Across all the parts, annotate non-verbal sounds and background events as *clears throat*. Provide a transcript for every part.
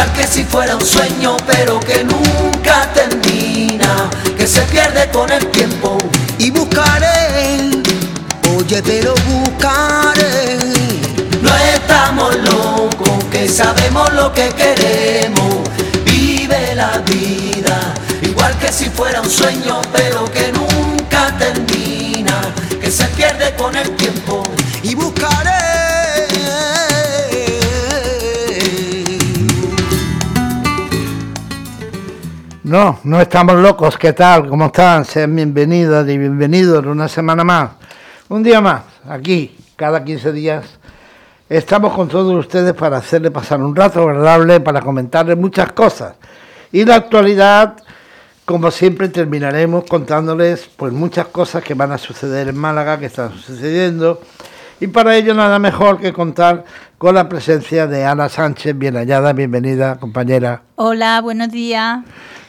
igual que si fuera un sueño, pero que nunca termina, que se pierde con el tiempo. Y buscaré, oye, pero buscaré. No estamos locos, que sabemos lo que queremos. Vive la vida, igual que si fuera un sueño, pero que nunca termina, que se pierde con el tiempo. Y No, no estamos locos. ¿Qué tal? ¿Cómo están? Sean bienvenidas y bienvenidos una semana más. Un día más, aquí, cada 15 días. Estamos con todos ustedes para hacerle pasar un rato agradable, para comentarles muchas cosas. Y la actualidad, como siempre, terminaremos contándoles pues muchas cosas que van a suceder en Málaga, que están sucediendo. Y para ello nada mejor que contar con la presencia de Ana Sánchez, bien hallada, bienvenida, compañera. Hola, buenos días.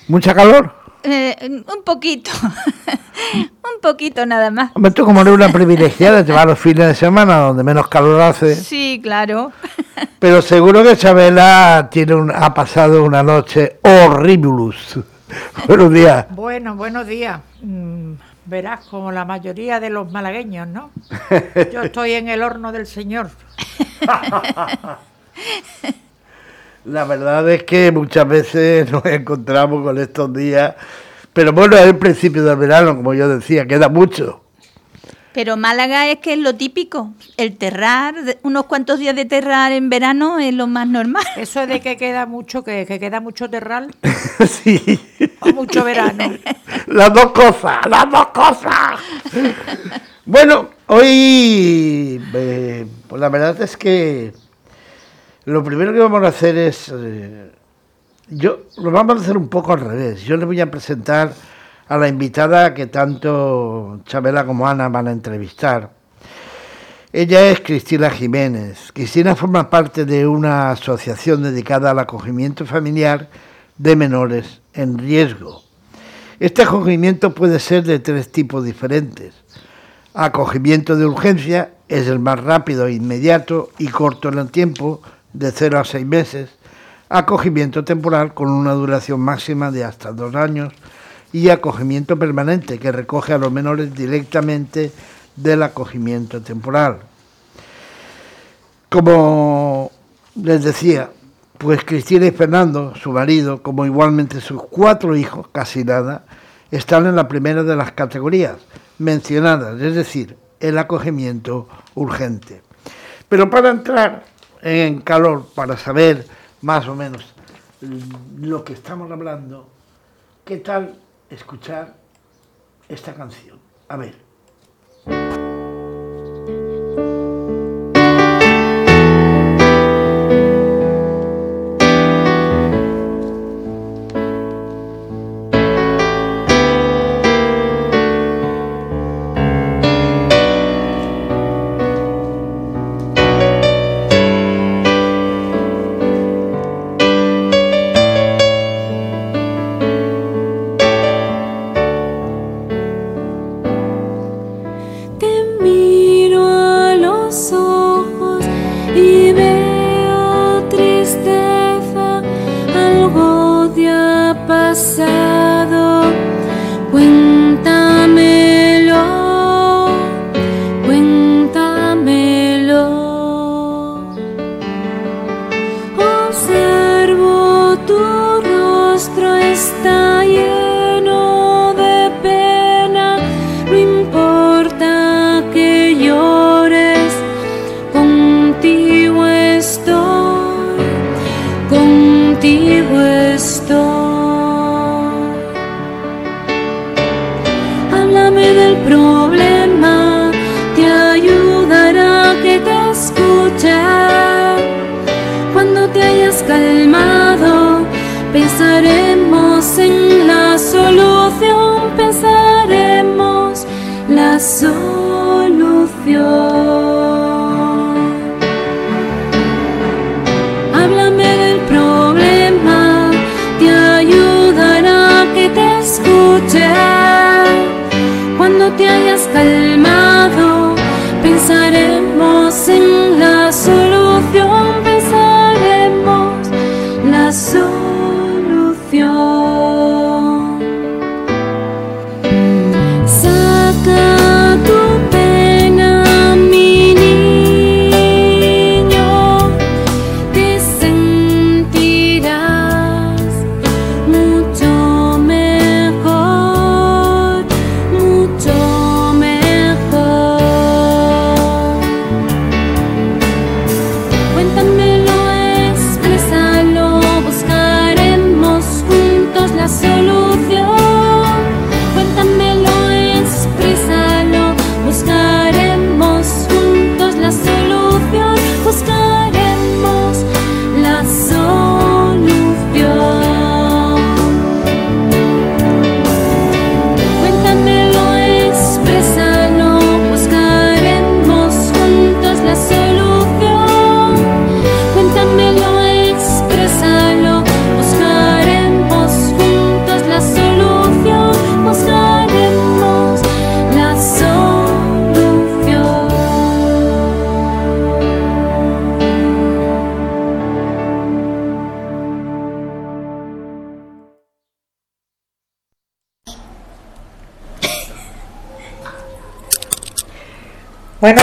¿Mucha calor? Eh, un poquito, *laughs* un poquito nada más. Hombre, tú como eres una privilegiada, te vas los fines de semana donde menos calor hace. Sí, claro. *laughs* Pero seguro que Chabela tiene un- ha pasado una noche horriblus. *laughs* Buenos días. Bueno, buenos días. Mm, verás, como la mayoría de los malagueños, ¿no? Yo estoy en el horno del Señor. La verdad es que muchas veces *laughs* nos encontramos con estos días, pero bueno, es el principio del verano, como yo decía, queda mucho. Pero Málaga es que es lo típico. El terrar, unos cuantos días de terrar en verano es lo más normal. *laughs* Eso es de que queda mucho, que, que queda mucho terral *laughs* sí, o mucho verano. las dos cosas, las dos cosas. Bueno, hoy, eh, pues la verdad es que lo primero que vamos a hacer es, eh, yo lo vamos a hacer un poco al revés. Yo le voy a presentar a la invitada que tanto Chabela como Ana van a entrevistar. Ella es Cristina Jiménez. Cristina forma parte de una asociación dedicada al acogimiento familiar de menores en riesgo. Este acogimiento puede ser de tres tipos diferentes. Acogimiento de urgencia es el más rápido, inmediato y corto en el tiempo, de 0 a 6 meses. Acogimiento temporal con una duración máxima de hasta dos años. Y acogimiento permanente, que recoge a los menores directamente del acogimiento temporal. Como les decía, pues Cristina y Fernando, su marido, como igualmente sus cuatro hijos, casi nada, están en la primera de las categorías mencionadas, es decir, el acogimiento urgente. Pero para entrar en calor, para saber más o menos lo que estamos hablando, ¿qué tal escuchar esta canción? A ver.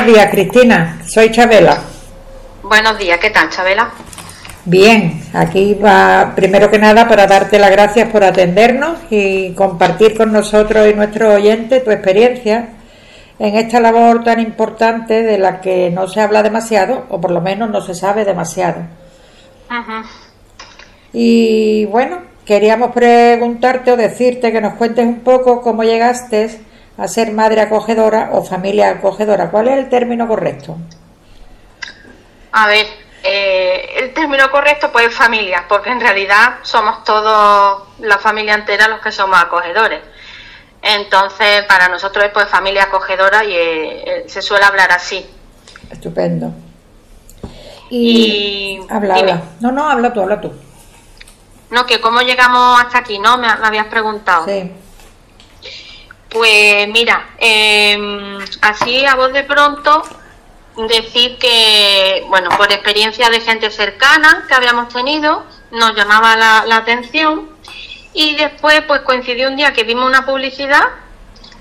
Días, Cristina. Soy Chabela. Buenos días, ¿qué tal, Chabela? Bien, aquí va primero que nada para darte las gracias por atendernos y compartir con nosotros y nuestros oyentes tu experiencia en esta labor tan importante de la que no se habla demasiado, o por lo menos no se sabe demasiado. Ujú. Y bueno, queríamos preguntarte o decirte que nos cuentes un poco cómo llegaste a ser madre acogedora o familia acogedora. ¿Cuál es el término correcto? A ver, eh, el término correcto pues es familia, porque en realidad somos todos, la familia entera, los que somos acogedores. Entonces, para nosotros es pues familia acogedora y eh, eh, se suele hablar así. Estupendo. Y habla, dime. habla. No, no, habla tú, habla tú. No, que cómo llegamos hasta aquí, ¿no? Me, me habías preguntado. Sí. Pues mira, eh, así a voz de pronto decir que, bueno, por experiencia de gente cercana que habíamos tenido, nos llamaba la, la atención y después pues coincidió un día que vimos una publicidad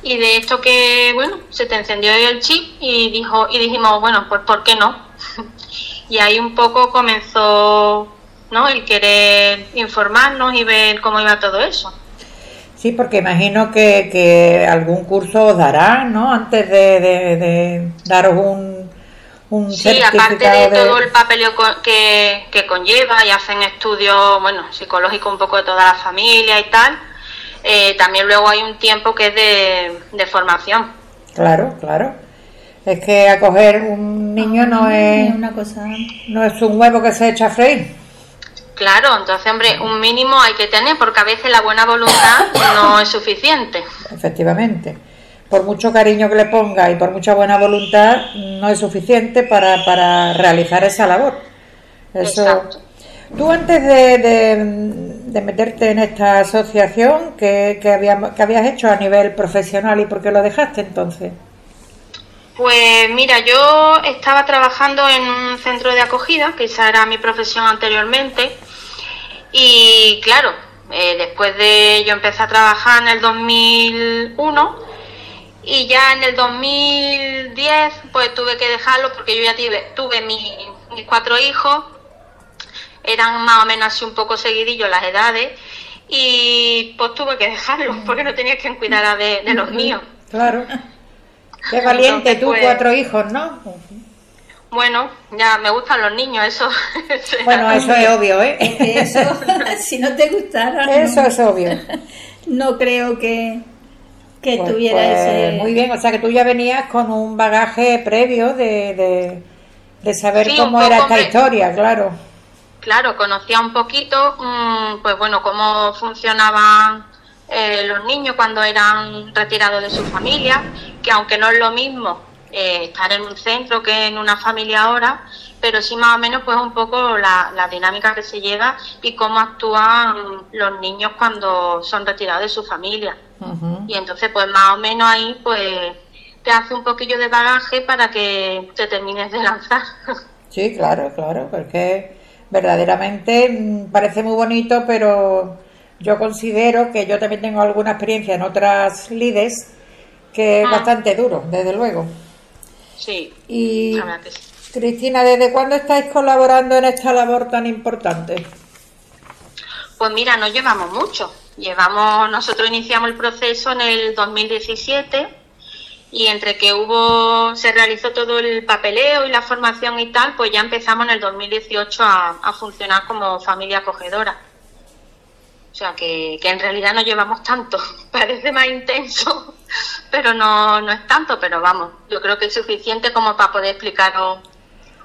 y de esto que, bueno, se te encendió el chip y, dijo, y dijimos, bueno, pues ¿por qué no? *laughs* y ahí un poco comenzó, ¿no? El querer informarnos y ver cómo iba todo eso. Sí, porque imagino que, que algún curso os darán, ¿no? Antes de, de- de daros un, un Sí, aparte certificado de todo el papeleo que, que conlleva y hacen estudios, bueno, psicológicos un poco de toda la familia y tal, eh, también luego hay un tiempo que es de, de formación. Claro, claro. Es que acoger un niño no es, Es una cosa. no es un huevo que se echa a freír. Claro, entonces, hombre, un mínimo hay que tener porque a veces la buena voluntad no es suficiente. Efectivamente. Por mucho cariño que le ponga y por mucha buena voluntad, no es suficiente para, para realizar esa labor. Eso. Exacto. Tú antes de, de- de meterte en esta asociación, ¿qué, qué habíamos- qué habías hecho a nivel profesional y por qué lo dejaste entonces? Pues mira, yo estaba trabajando en un centro de acogida, que esa era mi profesión anteriormente, y claro, eh, después de yo empecé a trabajar en el 2001 y ya en el 2010 pues tuve que dejarlo porque yo ya tuve, tuve mi- mis cuatro hijos, eran más o menos así un poco seguidillos las edades y pues tuve que dejarlo porque no tenía quien cuidara de, de los míos. Claro. *laughs* Qué valiente Entonces, tú, pues- cuatro hijos, ¿no? Bueno, ya me gustan los niños, eso. *laughs* Bueno, eso es obvio, ¿eh? Eso, si no te gustara, no, Eso es obvio. no creo que, que Pues- tuviera pues, ese. Muy bien, o sea que tú ya venías con un bagaje previo de, de, de saber Sí, cómo era esta historia, claro. Claro, conocía un poquito, mm, pues bueno, cómo funcionaban eh, los niños cuando eran retirados de su familia, que aunque no es lo mismo eh, estar en un centro que en una familia ahora, pero sí más o menos pues un poco la, la dinámica que se lleva y cómo actúan los niños cuando son retirados de su familia. Ujú. Y entonces pues más o menos ahí pues te hace un poquillo de bagaje para que te termines de lanzar. *laughs* Sí, claro, claro, porque verdaderamente mm, parece muy bonito, pero yo considero que yo también tengo alguna experiencia en otras lides que es Ah. bastante duro, desde luego. Sí, Y. Cristina, ¿desde cuándo estáis colaborando en esta labor tan importante? Pues mira, no llevamos mucho. Llevamos, nosotros iniciamos el proceso en el 2017 y entre que hubo, se realizó todo el papeleo y la formación y tal, pues ya empezamos en el 2018 a, a funcionar como familia acogedora. O sea que, que en realidad no llevamos tanto, *laughs* parece más intenso, *laughs* pero no, no es tanto, pero vamos, yo creo que es suficiente como para poder explicaros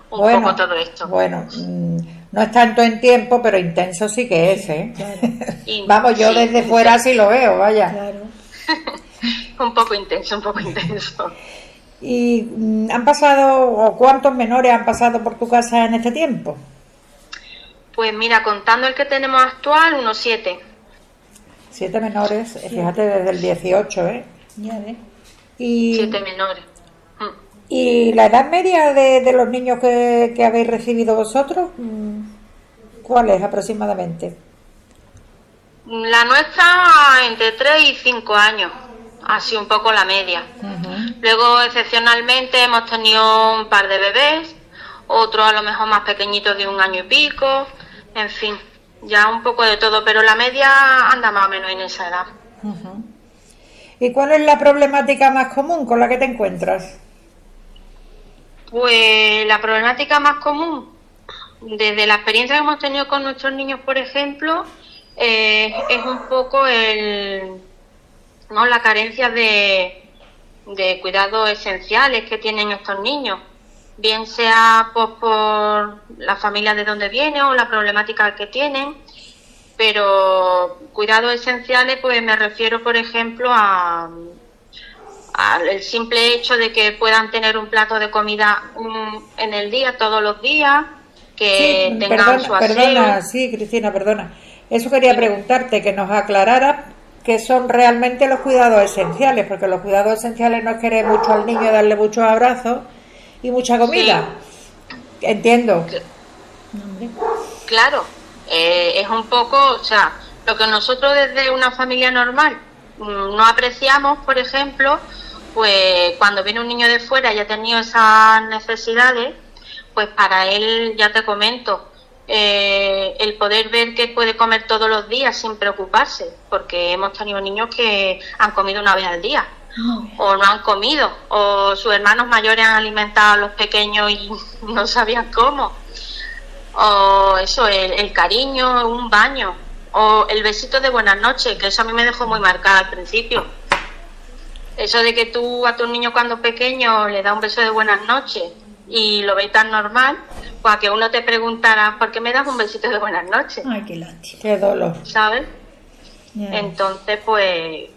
un poco todo esto. Bueno, mm, no es tanto en tiempo, pero intenso sí que es, ¿eh? *laughs* Vamos, yo sí, desde sí. fuera sí lo veo, vaya. Claro. Un poco intenso, un poco intenso. ¿Y mm, han pasado, o cuántos menores han pasado por tu casa en este tiempo? Pues mira, contando el que tenemos actual, unos siete. Siete menores, eh, fíjate, desde el 18, ¿eh? Ya ves. Y, Siete menores. Mm. ¿y la edad media de, de los niños que, que habéis recibido vosotros? mm, ¿Cuál es aproximadamente? La nuestra entre 3 y 5 años, así un poco la media. Luego, excepcionalmente, hemos tenido un par de bebés, otros a lo mejor más pequeñitos de un año y pico, en fin, ya un poco de todo, pero la media anda más o menos en esa edad. ¿Y cuál es la problemática más común con la que te encuentras? Pues la problemática más común, desde la experiencia que hemos tenido con nuestros niños, por ejemplo, eh, es un poco el, ¿no? la carencia de, de cuidados esenciales que tienen estos niños, bien sea pues, por la familia de donde vienen o la problemática que tienen, pero cuidados esenciales, pues me refiero, por ejemplo, a al el simple hecho de que puedan tener un plato de comida mm, en el día, todos los días, que Sí, tengan perdona, su aseo. perdona, sí, Cristina, perdona. Eso quería preguntarte, que nos aclarara qué son realmente los cuidados esenciales, porque los cuidados esenciales no es querer mucho al niño, darle muchos abrazos y mucha comida. Entiendo. Claro, eh, es un poco, o sea, lo que nosotros desde una familia normal mm, no apreciamos, por ejemplo, pues cuando viene un niño de fuera y ha tenido esas necesidades, pues para él, ya te comento, eh, el poder ver que puede comer todos los días sin preocuparse, porque hemos tenido niños que han comido una vez al día o no han comido, o sus hermanos mayores han alimentado a los pequeños y *laughs* no sabían cómo, o eso, el, el cariño, un baño, o el besito de buenas noches, que eso a mí me dejó muy marcada al principio. Eso de que tú a tu niño cuando pequeño le das un beso de buenas noches y lo ves tan normal, pues a que uno te preguntara, ¿por qué me das un besito de buenas noches? Ay, qué lástima. Qué dolor. ¿Sabes? Entonces, pues,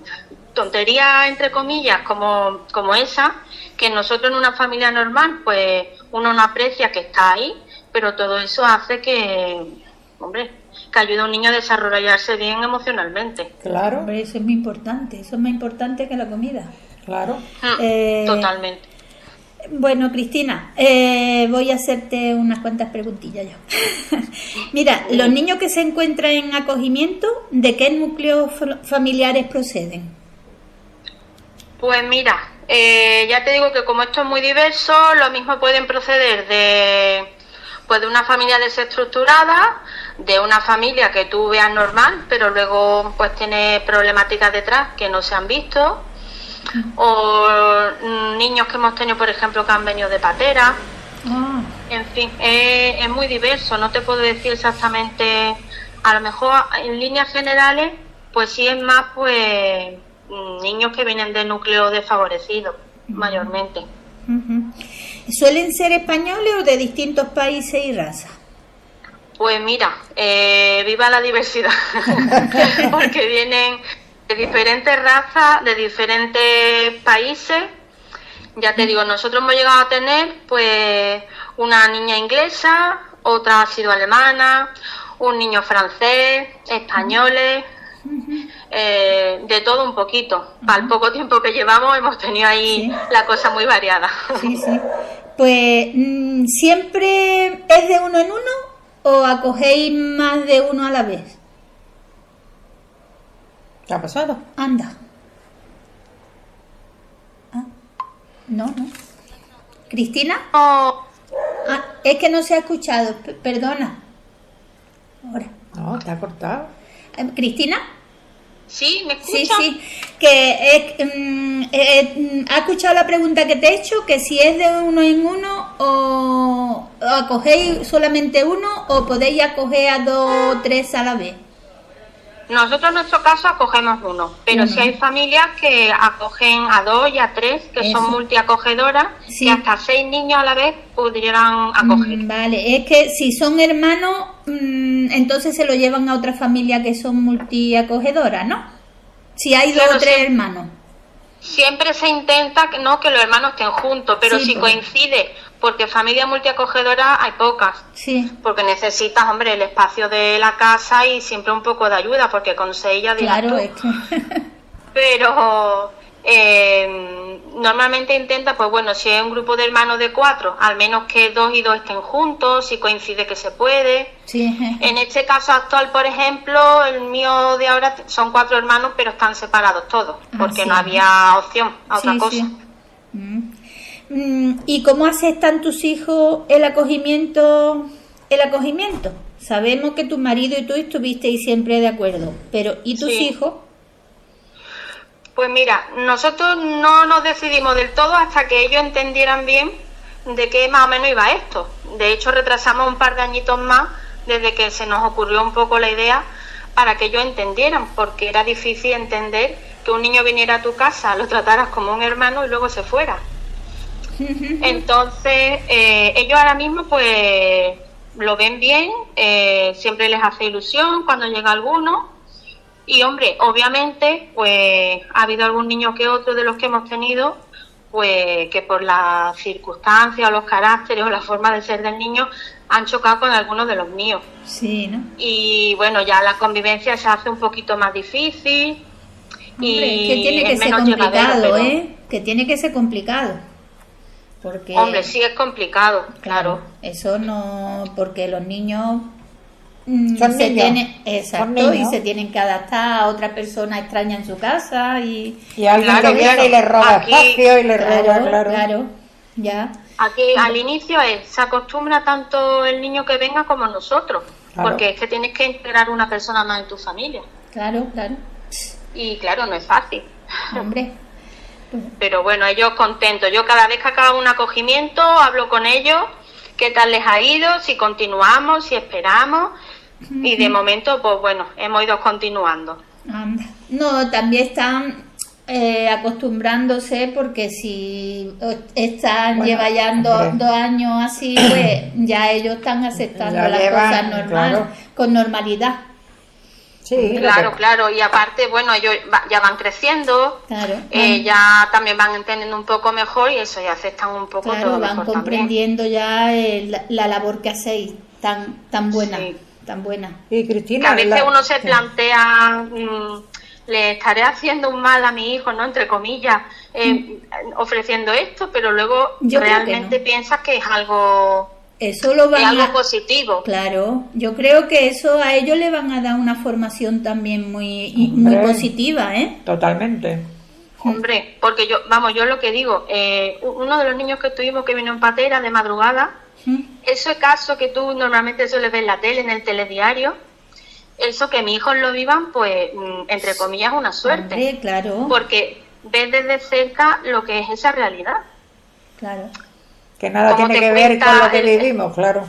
tonterías entre comillas como, como esa, que nosotros en una familia normal, pues uno no aprecia que está ahí, pero todo eso hace que, hombre, que ayude a un niño a desarrollarse bien emocionalmente. Claro, Hombre, eso es muy importante. Eso es más importante que la comida. claro. Mm, Eh, Totalmente. Bueno, Cristina, eh, voy a hacerte unas cuantas preguntillas yo. *laughs* Mira, los niños que se encuentran en acogimiento, ¿de qué núcleos fa- familiares proceden? Pues mira, eh, ya te digo que como esto es muy diverso, lo mismo pueden proceder de, pues de una familia desestructurada, de una familia que tú veas normal, pero luego pues tiene problemáticas detrás que no se han visto, o mm, niños que hemos tenido, por ejemplo, que han venido de patera, Ah, en fin, es, es muy diverso, no te puedo decir exactamente, a lo mejor en líneas generales, pues sí es más, pues, niños que vienen de núcleos desfavorecidos, mayormente. ujú. ¿Suelen ser españoles o de distintos países y razas? Pues mira, eh, viva la diversidad, *laughs* *laughs* porque vienen de diferentes razas, de diferentes países. Ya te digo, nosotros hemos llegado a tener pues una niña inglesa, otra ha sido alemana, un niño francés, españoles, eh, de todo un poquito. Al poco tiempo que llevamos hemos tenido ahí Sí. la cosa muy variada. Sí, sí. Pues, mm, ¿siempre es de uno en uno o acogéis más de uno a la vez? ¿Qué ha pasado? Anda. Ah, no, no. ¿Cristina? Ah, es que no se ha escuchado, p- perdona. Ahora. No, está cortado. Eh, ¿Cristina? ¿Sí? ¿Me Sí, escucha? sí. Que eh, mm, eh, mm, ha escuchado la pregunta que te he hecho, que si es de uno en uno o, o acogéis solamente uno o podéis acoger a dos o tres a la vez. Nosotros en nuestro caso acogemos uno, pero si hay familias que acogen a dos y a tres, que Eso. son multiacogedoras, Sí. y hasta seis niños a la vez pudieran acoger. Mm, Vale, es que si son hermanos, mm, entonces se lo llevan a otra familia que son multiacogedoras, ¿no? Si hay dos o tres sí. hermanos. Siempre se intenta que no que los hermanos estén juntos, pero Sí, si pues. coincide, porque familias multiacogedoras hay pocas, Sí, porque necesitas, hombre, el espacio de la casa y siempre un poco de ayuda, porque con seis ya claro, es que... *laughs* pero eh, normalmente intenta, pues bueno, si es un grupo de hermanos de cuatro, al menos que dos y dos estén juntos, si coincide que se puede. sí, *laughs* En este caso actual, por ejemplo, el mío de ahora son cuatro hermanos, pero están separados todos, Ah, porque sí. no había opción a otra Sí, cosa. Mm. Mm, ¿Y cómo aceptan tus hijos el acogimiento? El acogimiento. Sabemos que tu marido y tú estuvisteis siempre de acuerdo, pero ¿y tus hijos? Pues mira, nosotros no nos decidimos del todo hasta que ellos entendieran bien de qué más o menos iba esto. De hecho, retrasamos un par de añitos más desde que se nos ocurrió un poco la idea para que ellos entendieran, porque era difícil entender que un niño viniera a tu casa, lo trataras como un hermano y luego se fuera. Entonces, eh, ellos ahora mismo pues lo ven bien, eh, siempre les hace ilusión cuando llega alguno. Y hombre, obviamente, pues ha habido algún niño que otro de los que hemos tenido, pues que por las circunstancias o los caracteres o la forma de ser del niño han chocado con algunos de los míos. Sí, ¿no? Y bueno, ya la convivencia se hace un poquito más difícil. Hombre, y que tiene que ser complicado, pero- ¿eh? Que tiene que ser complicado. Porque, Hombre, sí es complicado, claro. Eso no, porque los niños Son se niños. tienen, exacto, Son niños. y se tienen que adaptar a otra persona extraña en su casa y Y alguien Claro, que viene claro. y le roba Aquí- espacio y le roba, claro, claro. ya, Aquí al inicio es, se acostumbra tanto el niño que venga como nosotros, Claro. porque es que tienes que integrar una persona más en tu familia. claro, claro, Y claro, no es fácil. hombre, Pero bueno, ellos contentos. Yo cada vez que acabo un acogimiento hablo con ellos, qué tal les ha ido, si continuamos, si esperamos. Y de momento, pues bueno, hemos ido continuando. anda. No, también están eh, acostumbrándose porque si están, Bueno, lleva ya dos, años así, pues *clears throat* ya ellos están aceptando Ya las llevan, cosas normal, claro. con normalidad. Sí, Claro, que- claro. Y aparte, bueno, ellos va- ya van creciendo, Claro, eh, van- ya también van entendiendo un poco mejor y eso, ya aceptan un poco claro, todo van mejor también. comprendiendo ya la, la labor que hacéis tan tan buena, Sí. Tan buena. Y Que Cristina, a veces la- uno se plantea, mm, le estaré haciendo un mal a mi hijo, ¿no? Entre comillas, eh, ofreciendo esto, pero luego Yo creo que realmente no. piensas que es algo, Eso lo es algo a, positivo. Claro, yo creo que eso a ellos le van a dar una formación también muy muy positiva, ¿eh? Totalmente. Hombre, porque yo, vamos, yo lo que digo, eh, uno de los niños que tuvimos que vino en patera de madrugada, Mm. ese caso que tú normalmente sueles ver en la tele, en el telediario, eso que mis hijos lo vivan, pues, mm, entre comillas, una suerte. Hombre, claro, Porque ves desde cerca lo que es esa realidad. claro. Que nada ¿Cómo tiene que ver con lo que el- vivimos, claro.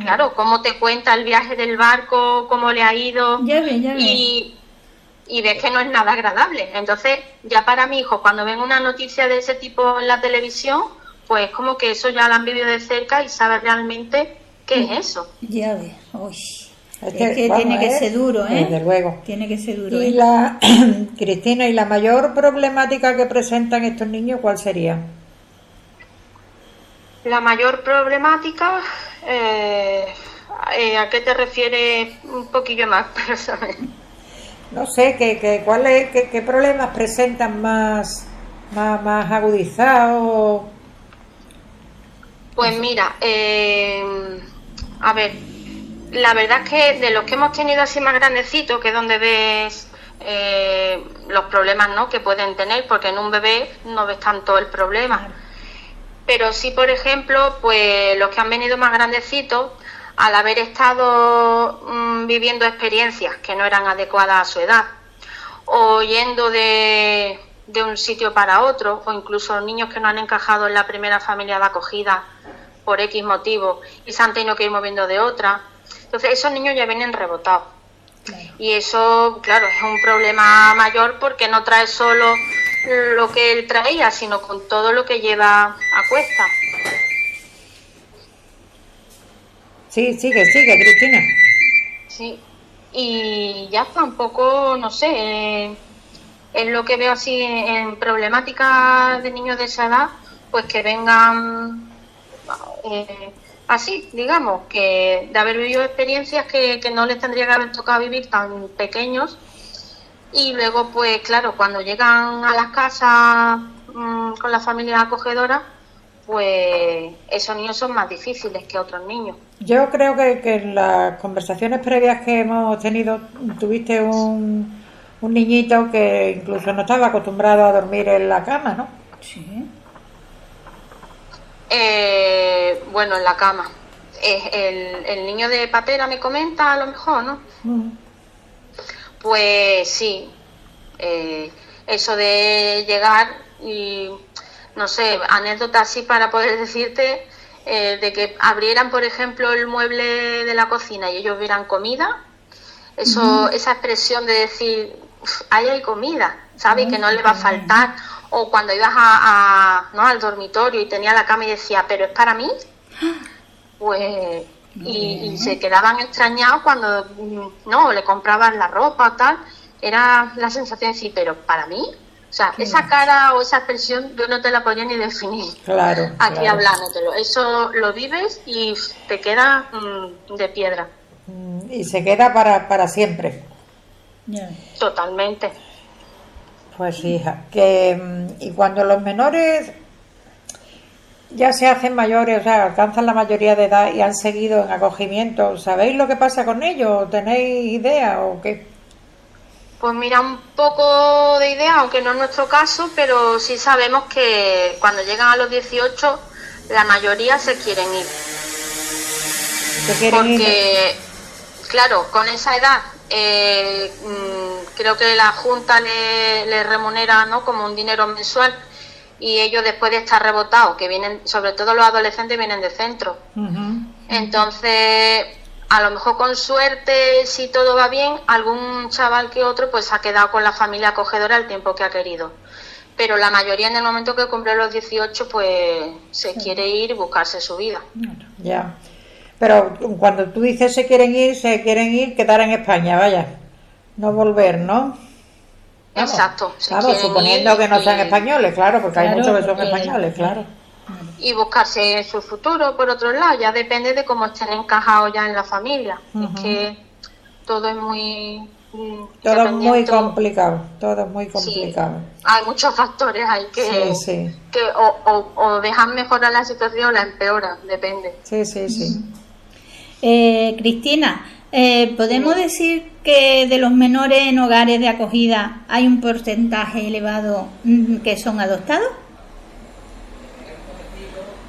Claro, cómo te cuenta el viaje del barco, cómo le ha ido. Ya ve, ya ve. y, y ves que no es nada agradable. Entonces, ya para mi hijo, cuando ven una noticia de ese tipo en la televisión, pues como que eso ya lo han vivido de cerca y sabe realmente qué es eso. Ya ve. Uy. Es Es que, vamos, tiene que ¿eh? ser duro, ¿eh? Desde luego. Tiene que ser duro. Y ¿eh? la *clears throat* Cristina, ¿y la mayor problemática que presentan estos niños cuál sería? La mayor problemática, eh, eh, ¿a qué te refieres un poquillo más? *laughs* Para saber. No sé, ¿qué, qué, cuál es- qué, qué problemas presentan más, más, más agudizados? Pues mira, eh, a ver, la verdad es que de los que hemos tenido así más grandecitos, que es donde ves eh, los problemas ¿no? que pueden tener, porque en un bebé no ves tanto el problema. Pero sí, por ejemplo, pues los que han venido más grandecitos, al haber estado mm, viviendo experiencias que no eran adecuadas a su edad, o yendo de, de un sitio para otro, o incluso niños que no han encajado en la primera familia de acogida por X motivo y se han tenido que ir moviendo de otra. Entonces esos niños ya vienen rebotados. Y eso, claro, es un problema mayor porque no trae solo lo que él traía, sino con todo lo que lleva a cuesta. Sí, sigue, sigue, Cristina. Sí. Y ya tampoco, no sé, eh, es lo que veo así en problemáticas de niños de esa edad, pues que vengan eh, así, digamos, que de haber vivido experiencias que, que no les tendría que haber tocado vivir tan pequeños. Y luego, pues claro, cuando llegan a las casas mm, con las familias acogedoras, pues esos niños son más difíciles que otros niños. Yo creo que, que en las conversaciones previas que hemos tenido tuviste un, un niñito que incluso no estaba acostumbrado a dormir en la cama, ¿no? Sí. Eh, bueno, en la cama. Es el, el niño de patera me comenta, a lo mejor, ¿no? Pues sí, eh, eso de llegar y, no sé, anécdotas así para poder decirte eh, de que abrieran, por ejemplo, el mueble de la cocina y ellos vieran comida, eso, esa expresión de decir, "Uf, ahí hay comida, ¿sabes? Que no le va a faltar. O cuando ibas a, a- ¿no? al dormitorio y tenía la cama y decía, ¿pero es para mí? *gasps* Pues, y, y se quedaban extrañados cuando mm, no le compraban la ropa o tal. Era la sensación de decir, ¿pero para mí? O sea, esa cara o esa expresión yo no te la podría ni definir Claro. aquí claro. hablándotelo. Eso lo vives y te queda mm, de piedra, Y se queda para, para siempre. Totalmente. Pues hija, que mm, y cuando los menores ya se hacen mayores, o sea, alcanzan la mayoría de edad y han seguido en acogimiento, ¿sabéis lo que pasa con ellos? ¿Tenéis idea o qué? Pues mira, un poco de idea, aunque no es nuestro caso, pero sí sabemos que cuando llegan a los 18, la mayoría se quieren ir. ¿Se quieren ir? Claro, con esa edad, eh, mm, creo que la Junta le, le remunera ¿no? como un dinero mensual y ellos después de estar rebotados, que vienen, sobre todo los adolescentes, vienen de centro. Entonces, a lo mejor con suerte, si todo va bien, algún chaval que otro pues ha quedado con la familia acogedora el tiempo que ha querido. Pero la mayoría en el momento que cumple los 18 pues se quiere ir y buscarse su vida. Ya. Pero cuando tú dices se quieren ir, se quieren ir, quedar en España, vaya. No volver, ¿no? Vamos, Exacto. quieren suponiendo ir que no sean y- españoles, claro, porque hay Claro, muchos que son porque- españoles, claro. Y buscarse su futuro por otro lado, ya depende de cómo estén encajados ya en la familia. Es que todo es muy... mm, Todo es muy complicado, todo es muy Sí. complicado. Hay muchos factores ahí que, Sí, sí. que o, o, o dejan mejorar la situación o la empeoran, depende. Sí, sí, sí. Eh, Cristina, eh, ¿podemos decir que de los menores en hogares de acogida hay un porcentaje elevado mm, que son adoptados?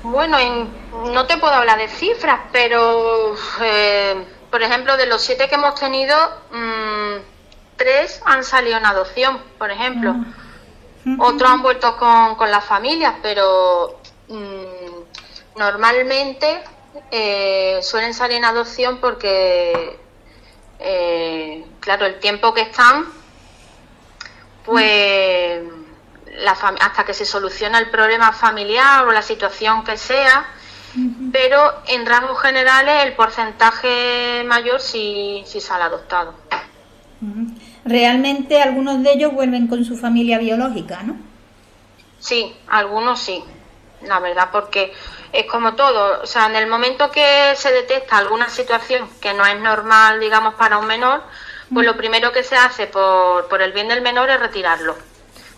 Bueno, en- no te puedo hablar de cifras, pero eh, por ejemplo, de los siete que hemos tenido, mm, tres han salido en adopción, por ejemplo. Otros han vuelto con, con las familias, pero mm, normalmente eh, suelen salir en adopción porque, eh, claro, el tiempo que están, pues la hasta que se soluciona el problema familiar o la situación que sea, pero en rasgos generales el porcentaje mayor sí, sí sale adoptado. Realmente algunos de ellos vuelven con su familia biológica, ¿no? Sí, algunos sí, la verdad, porque es como todo, o sea, en el momento que se detecta alguna situación que no es normal, digamos, para un menor, pues lo primero que se hace por, por el bien del menor es retirarlo,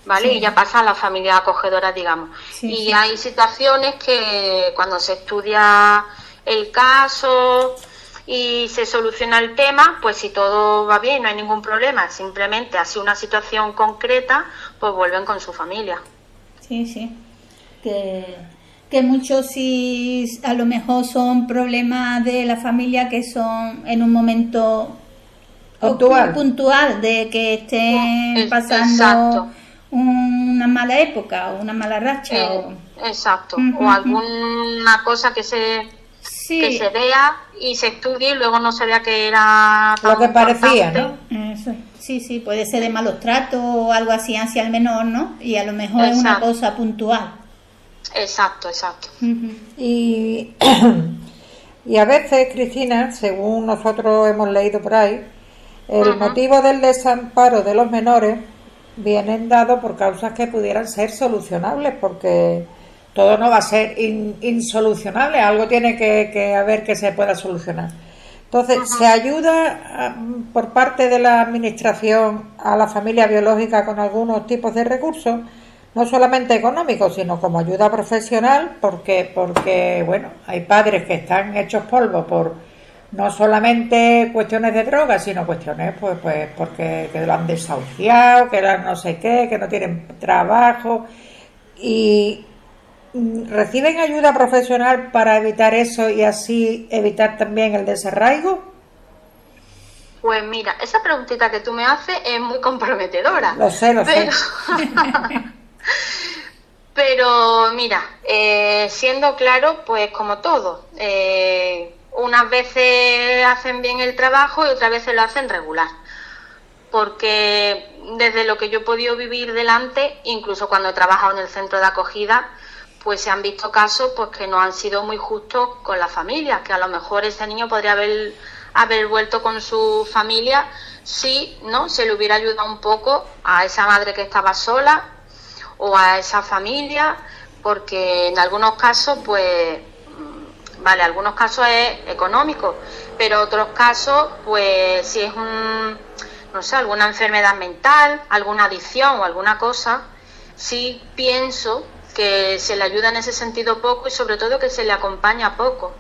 ¿vale? Y ya pasa a la familia acogedora, digamos. Sí, y sí. hay situaciones que cuando se estudia el caso y se soluciona el tema, pues si todo va bien, no hay ningún problema, simplemente sido una situación concreta, pues vuelven con su familia. Sí, sí. Que, que muchos sí, a lo mejor son problemas de la familia que son en un momento Puntual. puntual de que estén Es- pasando exacto. una mala época o una mala racha. Eh, o- exacto, o alguna cosa que se, Sí, que se vea y se estudie y luego no se vea que era Lo que parecía, importante. ¿no? Eso. Sí, sí, puede ser de malos tratos o algo así hacia el menor, ¿no? Y a lo mejor es una cosa puntual. Exacto, exacto. Y, *clears throat* y a veces, Cristina, según nosotros hemos leído por ahí, el motivo del desamparo de los menores vienen dados por causas que pudieran ser solucionables, porque todo no va a ser in- insolucionable, algo tiene que, que haber que se pueda solucionar. Entonces, ¿se ayuda ah, por parte de la Administración a la familia biológica con algunos tipos de recursos? No solamente económicos, sino como ayuda profesional, porque, porque bueno, hay padres que están hechos polvo por no solamente cuestiones de drogas, sino cuestiones, pues, pues porque que lo han desahuciado, que no sé qué, que no tienen trabajo. Y mm, reciben ayuda profesional para evitar eso y así evitar también el desarraigo. Pues mira, esa preguntita que tú me haces es muy comprometedora. Lo sé, lo sé. *laughs* *laughs* pero... Mira, eh, siendo claro, pues como todo, eh, unas veces hacen bien el trabajo y otras veces lo hacen regular. Porque desde lo que yo he podido vivir delante, incluso cuando he trabajado en el centro de acogida, pues se han visto casos pues que no han sido muy justos con la familia, que a lo mejor ese niño podría haber, haber vuelto con su familia si no se le hubiera ayudado un poco a esa madre que estaba sola o a esa familia, porque en algunos casos, pues, mm, vale, algunos casos es económico, pero otros casos, pues, si es un, no sé, alguna enfermedad mental, alguna adicción o alguna cosa, sí pienso que se le ayuda en ese sentido poco y sobre todo que se le acompaña poco.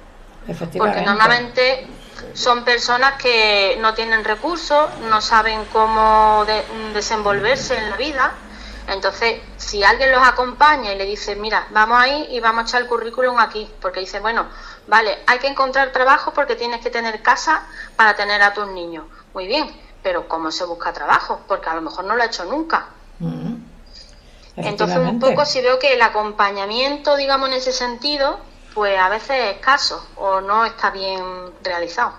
Porque normalmente son personas que no tienen recursos, no saben cómo de- desenvolverse en la vida. Entonces, si alguien los acompaña y le dice, mira, vamos ahí y vamos a echar el currículum aquí, porque dice, bueno, vale, hay que encontrar trabajo porque tienes que tener casa para tener a tus niños. Muy bien, pero ¿cómo se busca trabajo? Porque a lo mejor no lo ha hecho nunca. Mm. Entonces, un poco si veo que el acompañamiento, digamos, en ese sentido, pues a veces es escaso o no está bien realizado.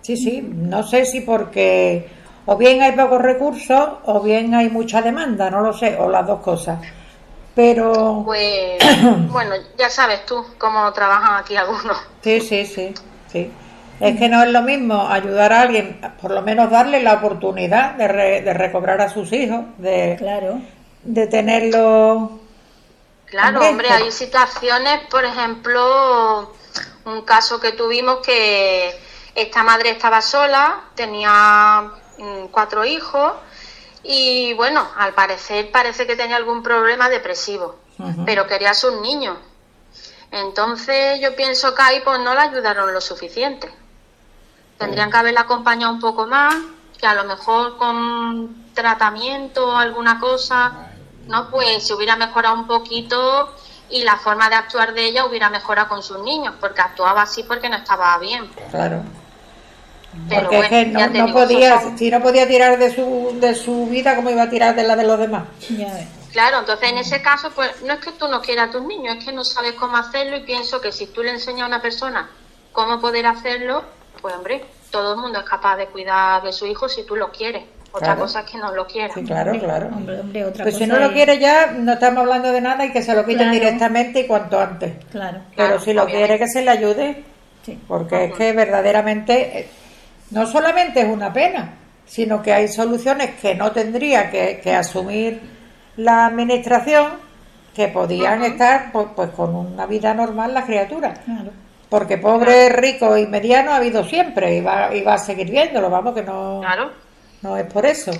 Sí, sí, no sé si porque o bien hay pocos recursos o bien hay mucha demanda, no lo sé, o las dos cosas. Pero Pues, *clears throat* bueno, ya sabes tú cómo trabajan aquí algunos. sí, sí, sí, sí. Es que no es lo mismo ayudar a alguien, por lo menos darle la oportunidad de, re- de recobrar a sus hijos, de, Claro. de tenerlo. Claro, Hombre, hay situaciones, por ejemplo, un caso que tuvimos que esta madre estaba sola, tenía cuatro hijos y bueno, al parecer parece que tenía algún problema depresivo, pero quería a sus niños. Entonces yo pienso que ahí pues no la ayudaron lo suficiente. Tendrían que haberla acompañado un poco más, que a lo mejor con tratamiento o alguna cosa, ¿no? Pues se hubiera mejorado un poquito y la forma de actuar de ella hubiera mejorado con sus niños, porque actuaba así porque no estaba bien. Claro. Pero Porque es que no, digo, podía, son- si no podía tirar de su, de su vida, ¿cómo iba a tirar de la de los demás? Ya ves. Claro, entonces en ese caso, pues no es que tú no quieras a tus niños, es que no sabes cómo hacerlo y pienso que si tú le enseñas a una persona cómo poder hacerlo, pues hombre, todo el mundo es capaz de cuidar de su hijo si tú lo quieres. Otra Claro. cosa es que no lo quieras. Sí, claro, Hombre, claro. Hombre, hombre, otra Pues si no lo quiere ya, no estamos hablando de nada y que se lo quiten Claro. directamente y cuanto antes. Claro. Pero Claro, si lo obviamente. quiere, que se le ayude, Sí. porque es que verdaderamente eh, no solamente es una pena, sino que hay soluciones que no tendría que, que asumir la administración que podían estar pues, pues con una vida normal las criaturas. Claro. Porque pobre, rico y mediano ha habido siempre y va, y va a seguir viéndolo, vamos, que no, Claro. no es por eso.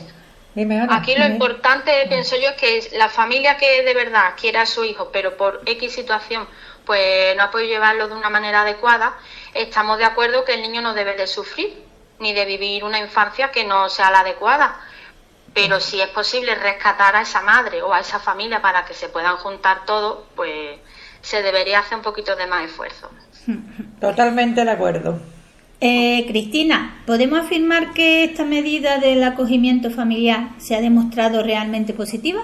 Dime, Ana. Aquí lo importante, pienso yo, es que la familia que de verdad quiera a su hijo, pero por X situación, pues no ha podido llevarlo de una manera adecuada, estamos de acuerdo que el niño no debe de sufrir ni de vivir una infancia que no sea la adecuada. Pero si es posible rescatar a esa madre o a esa familia para que se puedan juntar todos, pues se debería hacer un poquito de más esfuerzo. *laughs* Totalmente de acuerdo. Eh, Cristina, ¿podemos afirmar que esta medida del acogimiento familiar se ha demostrado realmente positiva?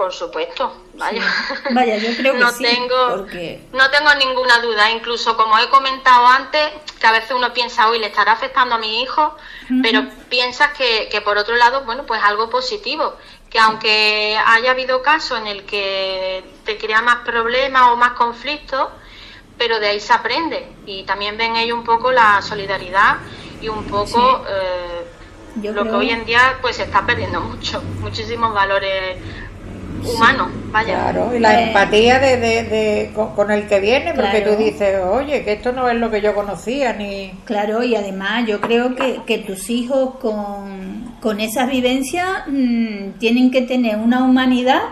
Por supuesto, vaya. *laughs* Vaya, yo creo que no sí, tengo, porque- no tengo ninguna duda. Incluso como he comentado antes, que a veces uno piensa, hoy le estará afectando a mi hijo, pero piensas que, que por otro lado, bueno, pues algo positivo. Que aunque haya habido casos en el que te crea más problemas o más conflictos, pero de ahí se aprende. Y también ven ellos un poco la solidaridad y un poco eh, lo creo- que hoy en día pues se está perdiendo mucho, muchísimos valores humanos, vaya. Claro, y la Eh, empatía de, de- de- con, con el que viene, porque Claro. tú dices, oye, que esto no es lo que yo conocía, ni... Claro, y además yo creo que, que tus hijos con, con esa vivencia mm, tienen que tener una humanidad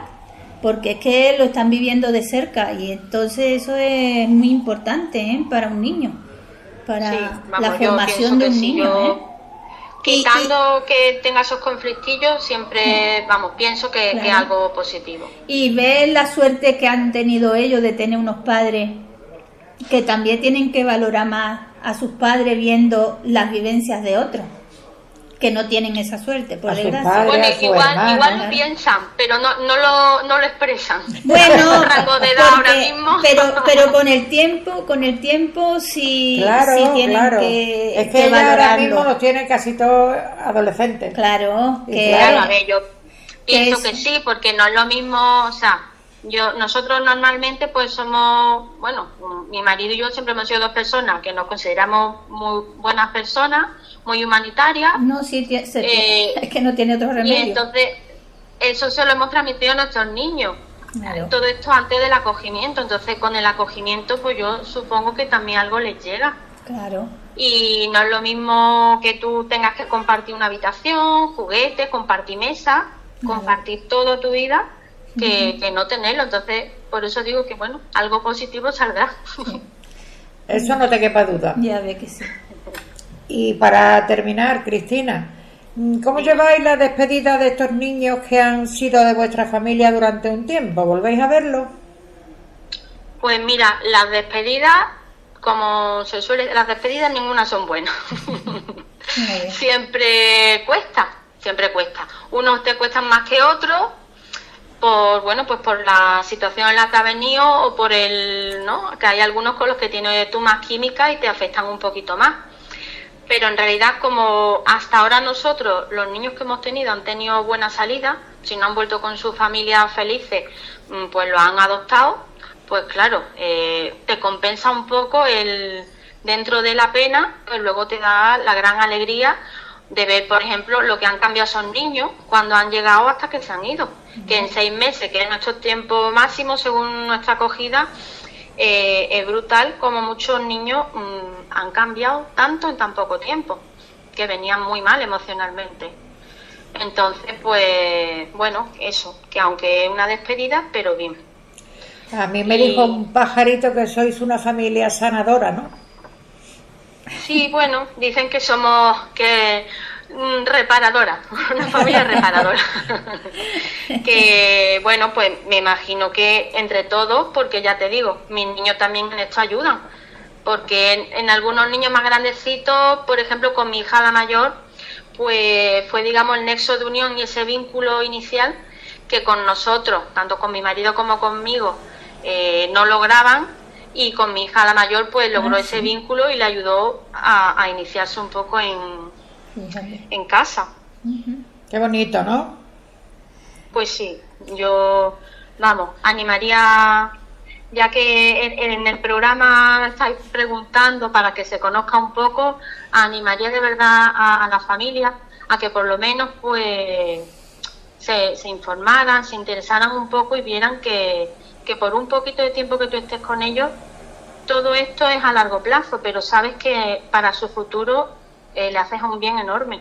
porque es que lo están viviendo de cerca y entonces eso es muy importante ¿eh? para un niño, para Sí, la vamos, formación de un si niño. yo- ¿eh? Y- Quitando que tenga esos conflictillos, siempre, vamos, pienso que, que es algo positivo. Y ver la suerte que han tenido ellos de tener unos padres que también tienen que valorar más a sus padres viendo las vivencias de otros que no tienen esa suerte, por desgracia. Bueno, igual, hermano, igual lo piensan, pero no, no, lo, no lo expresan. Bueno, *laughs* rango de edad ahora mismo. *laughs* pero pero con el tiempo, con el tiempo sí, Claro, sí tienen claro. que, es que que ahora mismo los tiene casi todos adolescentes. Claro, que Claro, a ver, yo pienso es- que sí, porque no es lo mismo, o sea, yo nosotros normalmente pues somos, bueno, mi marido y yo siempre hemos sido dos personas que nos consideramos muy buenas personas, muy humanitarias, no sí se Eh, es que no tiene otro y remedio. entonces eso se lo hemos transmitido a nuestros niños. Claro. Todo esto antes del acogimiento, entonces con el acogimiento pues yo supongo que también algo les llega. Claro. Y no es lo mismo que tú tengas que compartir una habitación, juguetes, compartir mesa, compartir toda tu vida, que, que no tenerlo. Entonces, por eso digo que, bueno, algo positivo saldrá. *laughs* Eso no te quepa duda. Ya ve que sí. Y para terminar, Cristina, ¿cómo lleváis la despedida de estos niños que han sido de vuestra familia durante un tiempo? ¿Volvéis a verlos? Pues mira, las despedidas, como se suele, las despedidas ninguna son buenas. *laughs* Siempre cuesta, siempre cuesta. Unos te cuestan más que otros, por bueno, pues por la situación en la que ha venido o por el, ¿no? Que hay algunos con los que tienes tú más química y te afectan un poquito más. Pero en realidad, como hasta ahora nosotros, los niños que hemos tenido han tenido buena salida, si no han vuelto con sus familias felices, mm, pues lo han adoptado, pues claro, eh, te compensa un poco el dentro de la pena, pues luego te da la gran alegría de ver, por ejemplo, lo que han cambiado esos niños cuando han llegado hasta que se han ido. Que en seis meses, que es nuestro tiempo máximo según nuestra acogida, eh, es brutal como muchos niños mm, han cambiado tanto en tan poco tiempo, que venían muy mal emocionalmente. Entonces, pues, bueno, eso, que aunque es una despedida, pero bien. A mí me Y- dijo un pajarito que sois una familia sanadora, ¿no? Sí, bueno, dicen que somos que mm, reparadora, *laughs* una familia reparadora. *laughs* que bueno, pues me imagino que entre todos, porque ya te digo, mis niños también en esto ayudan. Porque en, en algunos niños más grandecitos, por ejemplo, con mi hija la mayor, pues fue digamos el nexo de unión y ese vínculo inicial que con nosotros, tanto con mi marido como conmigo, eh, no lograban y con mi hija la mayor pues logró Ah, ese vínculo y le ayudó a, a iniciarse un poco en, Fíjate. en casa. Qué bonito, ¿no? Pues sí, yo, vamos, animaría, ya que en, en el programa estáis preguntando para que se conozca un poco, animaría de verdad a, a las familias a que por lo menos pues se, se informaran, se interesaran un poco y vieran que, que por un poquito de tiempo que tú estés con ellos, todo esto es a largo plazo, pero sabes que para su futuro eh, le haces un bien enorme.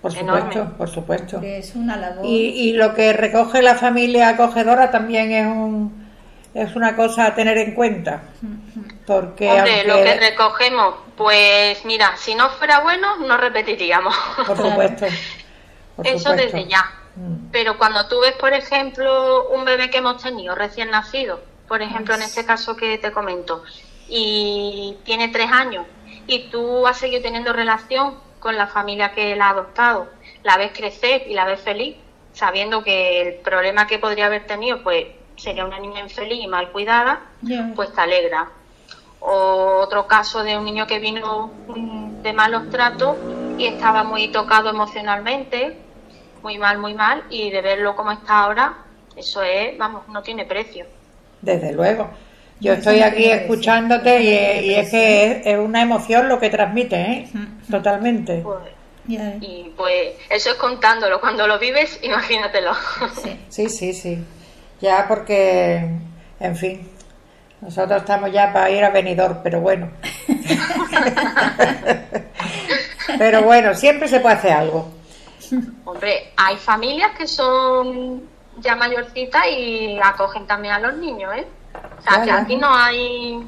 Por Enorme. supuesto, por supuesto. Que es una labor. Y, y lo que recoge la familia acogedora también es un, es una cosa a tener en cuenta. Porque Hombre, lo que recogemos, pues mira, si no fuera bueno, no repetiríamos. por supuesto, *laughs* por Eso supuesto. desde ya. Mm. Pero cuando tú ves, por ejemplo, un bebé que hemos tenido recién nacido, por ejemplo, en este caso que te comento, y tiene tres años, y tú has seguido teniendo relación con la familia que la ha adoptado, la ves crecer y la ves feliz, sabiendo que el problema que podría haber tenido, pues sería una niña infeliz y mal cuidada, pues te alegra. O otro caso de un niño que vino de malos tratos y estaba muy tocado emocionalmente, muy mal, muy mal, y de verlo como está ahora, eso es, vamos, no tiene precio. Desde luego. Yo estoy aquí escuchándote y, y es que es, es una emoción lo que transmite, ¿eh? Totalmente. Pues, y pues eso es contándolo, cuando lo vives, *laughs* imagínatelo. Sí. Sí, sí, sí. Ya porque, en fin, nosotros estamos ya para ir a venidor, pero bueno. *laughs* *laughs* pero bueno, siempre se puede hacer algo. Hombre, hay familias que son ya mayorcitas y acogen también a los niños, ¿eh? O sea, que aquí no hay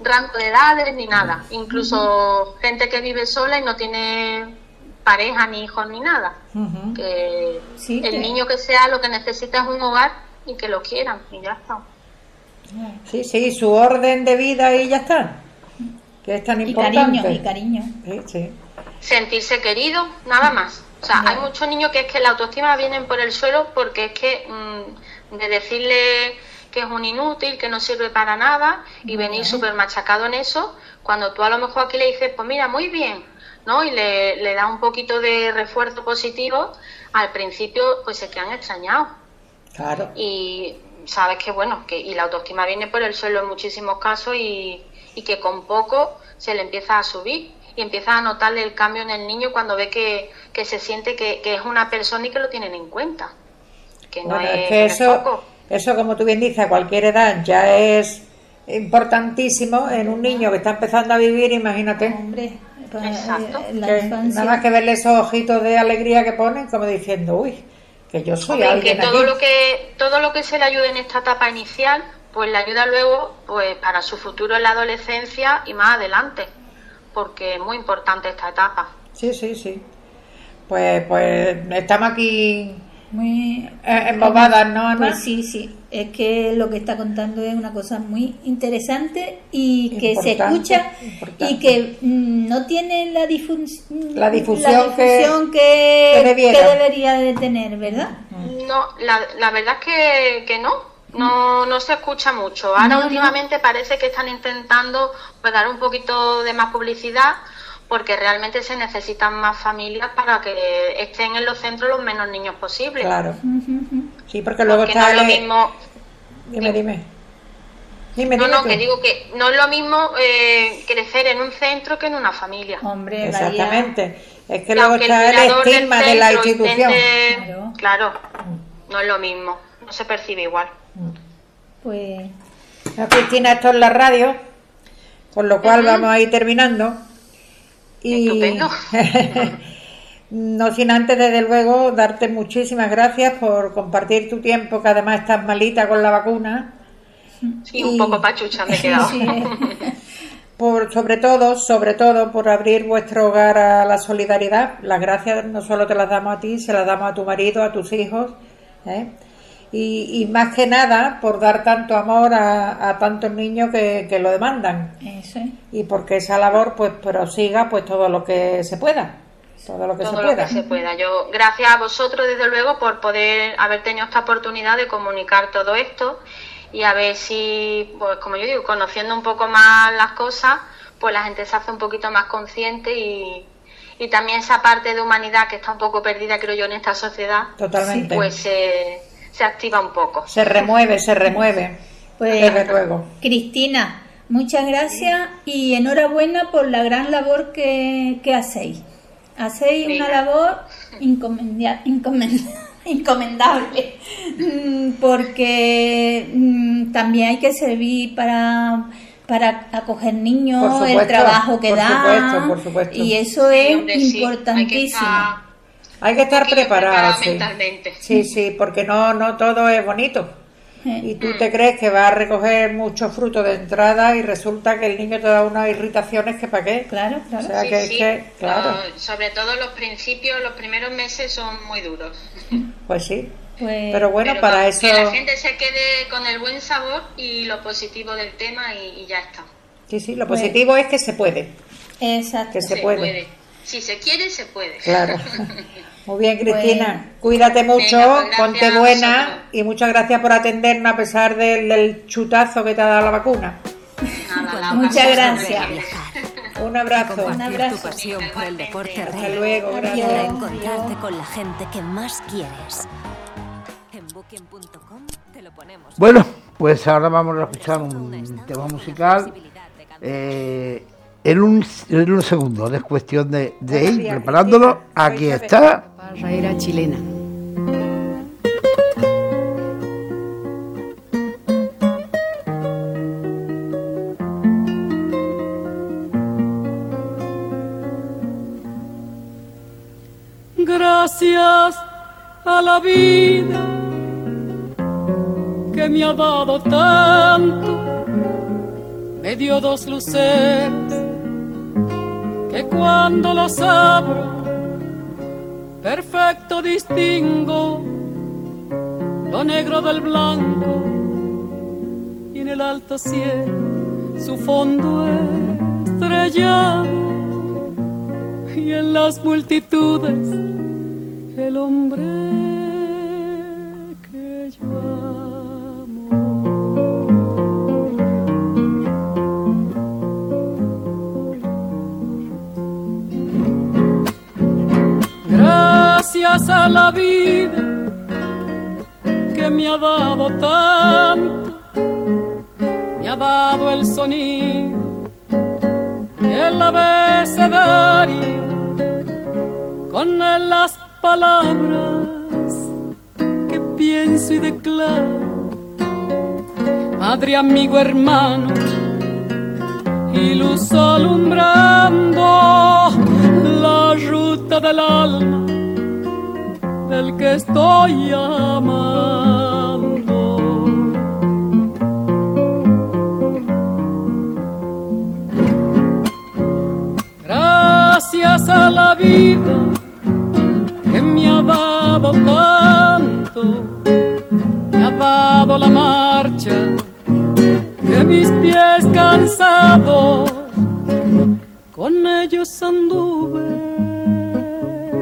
rango de edades ni nada. Incluso gente que vive sola y no tiene pareja, ni hijos, ni nada. Que Sí, el que- niño que sea lo que necesita es un hogar y que lo quieran y ya está. Sí, sí, su orden de vida y ya está. Que es tan Y importante. cariño, y cariño. Sí, sí. sentirse querido, nada más. O sea, hay muchos niños que es que la autoestima vienen por el suelo porque es que mm, de decirle que es un inútil, que no sirve para nada y venir súper machacado en eso, cuando tú a lo mejor aquí le dices, pues mira, muy bien, ¿no? Y le, le das un poquito de refuerzo positivo, al principio pues se quedan extrañados Claro. y sabes que bueno que y la autoestima viene por el suelo en muchísimos casos y, y que con poco se le empieza a subir y empieza a notarle el cambio en el niño cuando ve que, que se siente que, que es una persona y que lo tienen en cuenta que no Bueno, es, es que eso, poco. eso, como tú bien dices, a cualquier edad ya es importantísimo en un niño que está empezando a vivir, imagínate. Hombre, para, Exacto. eh, la que infancia. nada más que verle esos ojitos de alegría que ponen, como diciendo, uy, que yo soy Hombre, que alguien todo aquí. lo que todo lo que se le ayude en esta etapa inicial pues le ayuda luego pues para su futuro en la adolescencia y más adelante porque es muy importante esta etapa Sí, sí, sí. Pues, pues estamos aquí Muy eh, embobadas, ¿no, Ana? Pues sí, sí. Es que lo que está contando es una cosa muy interesante y que se escucha importante. y que mm, no tiene la, difus- La difusión que- difusión que, que debiera. que debería de tener, ¿verdad? No, la, la verdad es que, que no. No, no se escucha mucho. Ahora No, no. últimamente parece que están intentando pues, dar un poquito de más publicidad porque realmente se necesitan más familias para que estén en los centros los menos niños posibles. Claro. Sí, porque luego Porque no está es lo el- mismo. Dime, dime. Dime, No, dime no, tú. que digo que no es lo mismo eh, crecer en un centro que en una familia. Hombre, Exactamente. Es que luego está el estigma de la institución. intente- Claro. claro, no es lo mismo, no se percibe igual. Pues No, Cristina, esto es la radio, con lo cual vamos a ir terminando. Y Estupendo. *laughs* no sin antes, desde luego, darte muchísimas gracias por compartir tu tiempo, que además estás malita con la vacuna. Sí, un poco pachucha me he quedado. *laughs* *laughs* Por, sobre todo, sobre todo, por abrir vuestro hogar a la solidaridad. Las gracias no solo te las damos a ti, se las damos a tu marido, a tus hijos. ¿eh? Y, y más que nada, por dar tanto amor a, a tantos niños que, que lo demandan. eso es. Y porque esa labor pues prosiga pues todo lo que se pueda. Todo lo que todo se lo pueda. que se pueda. Yo, gracias a vosotros, desde luego, por poder haber tenido esta oportunidad de comunicar todo esto y a ver si, pues como yo digo, conociendo un poco más las cosas, pues la gente se hace un poquito más consciente y, y también esa parte de humanidad que está un poco perdida, creo yo, en esta sociedad, Totalmente. pues se, se activa un poco. Se remueve, se remueve. Pues, Desde luego. Cristina, muchas gracias y enhorabuena por la gran labor que, que hacéis. Hacéis una labor incomendia- encomendable, *laughs* Mm, porque mm, también hay que servir para para acoger niños, el trabajo que por da supuesto, por supuesto. y eso es importantísimo. Hay que estar preparado. Sí. mentalmente. sí, sí, porque no, no todo es bonito. y tú te crees que vas a recoger mucho fruto de entrada y resulta que el niño te da unas irritaciones que para qué. Claro, claro. O sea Sí, que es sí, que, claro, sobre todo los principios, los primeros meses son muy duros. *laughs* pues sí. Pues- Pero bueno, Pero para vamos, eso, Que la gente se quede con el buen sabor y lo positivo del tema y, y ya está. sí, sí, lo positivo es que se puede, Exacto. que se puede. Si se quiere, se puede. Claro. *laughs* Muy bien, Cristina. Cuídate mucho, Venga, pues ponte buena y muchas gracias por atendernos a pesar del, del chutazo que te ha dado la vacuna. Nada, la Muchas gracias. Un abrazo. Un abrazo. tu pasión por el deporte Hasta rey luego, gracias. reencontrarte con la gente que más quieres. En booking.com te lo ponemos. Bueno, pues ahora vamos a escuchar un tema musical. eh, en, un, en un segundo, es cuestión de, ir preparándolo. Aquí está. Raera chilena. Gracias a la vida que me ha dado tanto, me dio dos luceros que cuando los abro, perfecto distingo lo negro del blanco y en el alto cielo su fondo estrellado y en las multitudes el hombre que yo Gracias a la vida que me ha dado tanto, me ha dado el sonido el abecedario con las palabras que pienso y declaro. Madre, amigo, hermano, y luz alumbrando la ruta del alma del que estoy amando. Gracias a la vida que me ha dado tanto, me ha dado la marcha de mis pies cansados, con ellos anduve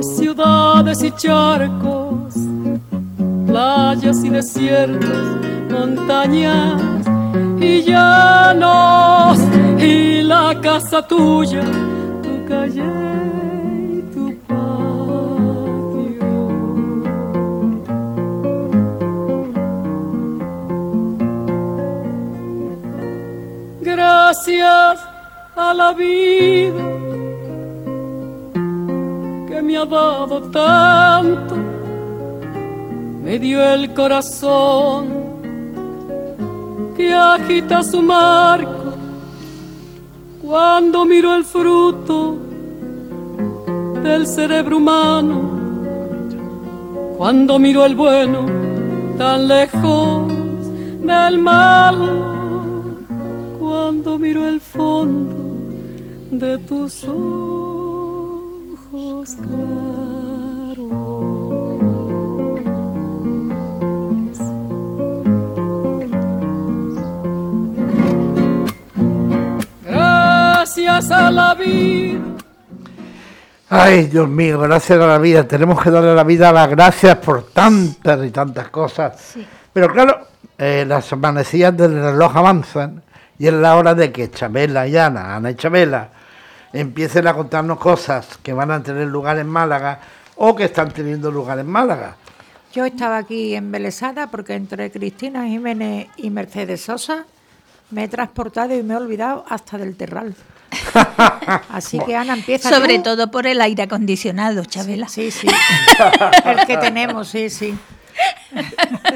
ciudades y charcos, playas y desiertos, montañas y llanos, y la casa tuya, tu calle y tu patio. Gracias a la vida que me ha dado tanto, me dio el corazón que agita su marco cuando miro el fruto del cerebro humano, cuando miro el bueno tan lejos del mal, cuando miro el fondo de tus ojos. Gracias a la vida. Ay, Dios mío, gracias a la vida. Tenemos que darle a la vida las gracias por tantas y tantas cosas. Pero claro, eh, las amanecidas del reloj avanzan y es la hora de que Chabela y Ana, Ana y Chabela, empiecen a contarnos cosas que van a tener lugar en Málaga o que están teniendo lugar en Málaga. Yo estaba aquí embelesada porque entre Cristina Jiménez y Mercedes Sosa me he transportado y me he olvidado hasta del terral. *laughs* Así que Ana empieza Sobre tú. todo por el aire acondicionado, Chabela. Sí, sí. *laughs* El que tenemos, sí, sí.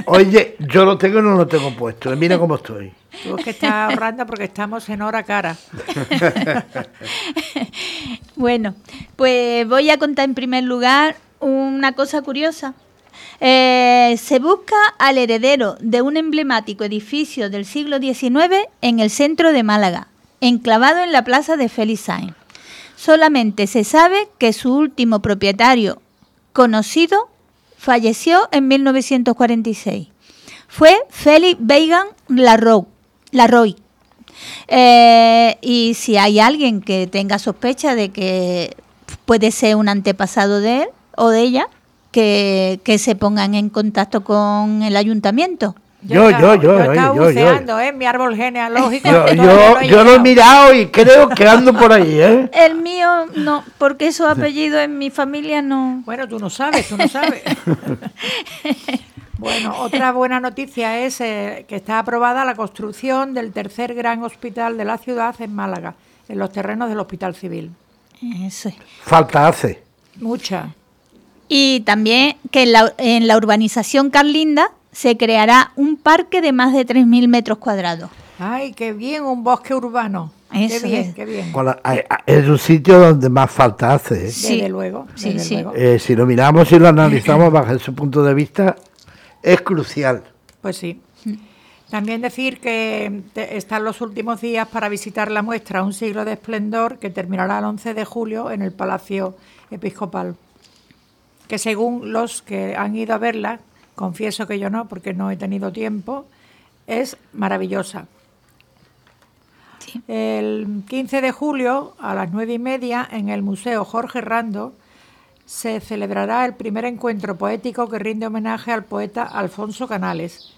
Oye, yo lo tengo y no lo tengo puesto. Mira cómo estoy. Tú es que estás ahorrando porque estamos en hora cara. *laughs* Bueno, pues voy a contar en primer lugar una cosa curiosa. Eh, se busca al heredero de un emblemático edificio del siglo XIX en el centro de Málaga, enclavado en la plaza de Félix Sainz. Solamente se sabe que su último propietario conocido falleció en 1946. Fue Félix Weigan Larroy. Larroy. Eh, y si hay alguien que tenga sospecha de que puede ser un antepasado de él o de ella, que, que se pongan en contacto con el ayuntamiento. Yo, yo, yo, Yo estaba yo, yo. buceando, ¿eh? Mi árbol genealógico. Yo, lo he mirado y creo que ando por ahí, ¿eh? El mío no, porque esos apellidos en mi familia no. Bueno, tú no sabes, tú no sabes. *laughs* bueno, otra buena noticia es eh, que está aprobada la construcción del tercer gran hospital de la ciudad en Málaga, en los terrenos del Hospital Civil. Eso es. Falta hace. Mucha. Y también que en la, en la urbanización Carlinda se creará un parque de más de 3.000 metros cuadrados. Ay, qué bien, un bosque urbano. Eso qué bien, es. qué bien. Ay, Es un sitio donde más falta hace. ¿eh? Sí. Desde luego, Sí, desde sí. luego. Eh, si lo miramos y lo analizamos bajo ese punto de vista, es crucial. Pues sí. También decir que están los últimos días para visitar la muestra Un siglo de esplendor que terminará el 11 de julio en el Palacio Episcopal. Que según los que han ido a verla, confieso que yo no porque no he tenido tiempo, es maravillosa. Sí. El 15 de julio a las nueve y media en el Museo Jorge Rando se celebrará el primer encuentro poético que rinde homenaje al poeta Alfonso Canales,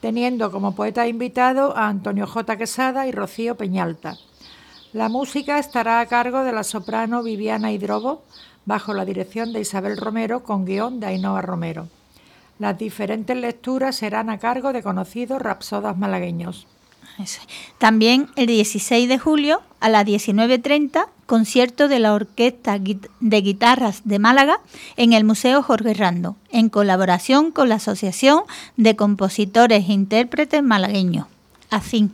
teniendo como poeta invitado a Antonio J. Quesada y Rocío Peñalta. La música estará a cargo de la soprano Viviana Hidrobo, bajo la dirección de Isabel Romero, con guion de Ainhoa Romero. Las diferentes lecturas serán a cargo de conocidos rapsodas malagueños. También el 16 de julio a las 19.30, concierto de la Orquesta de Guitarras de Málaga en el Museo Jorge Rando, en colaboración con la Asociación de Compositores e Intérpretes Malagueños, ACIN.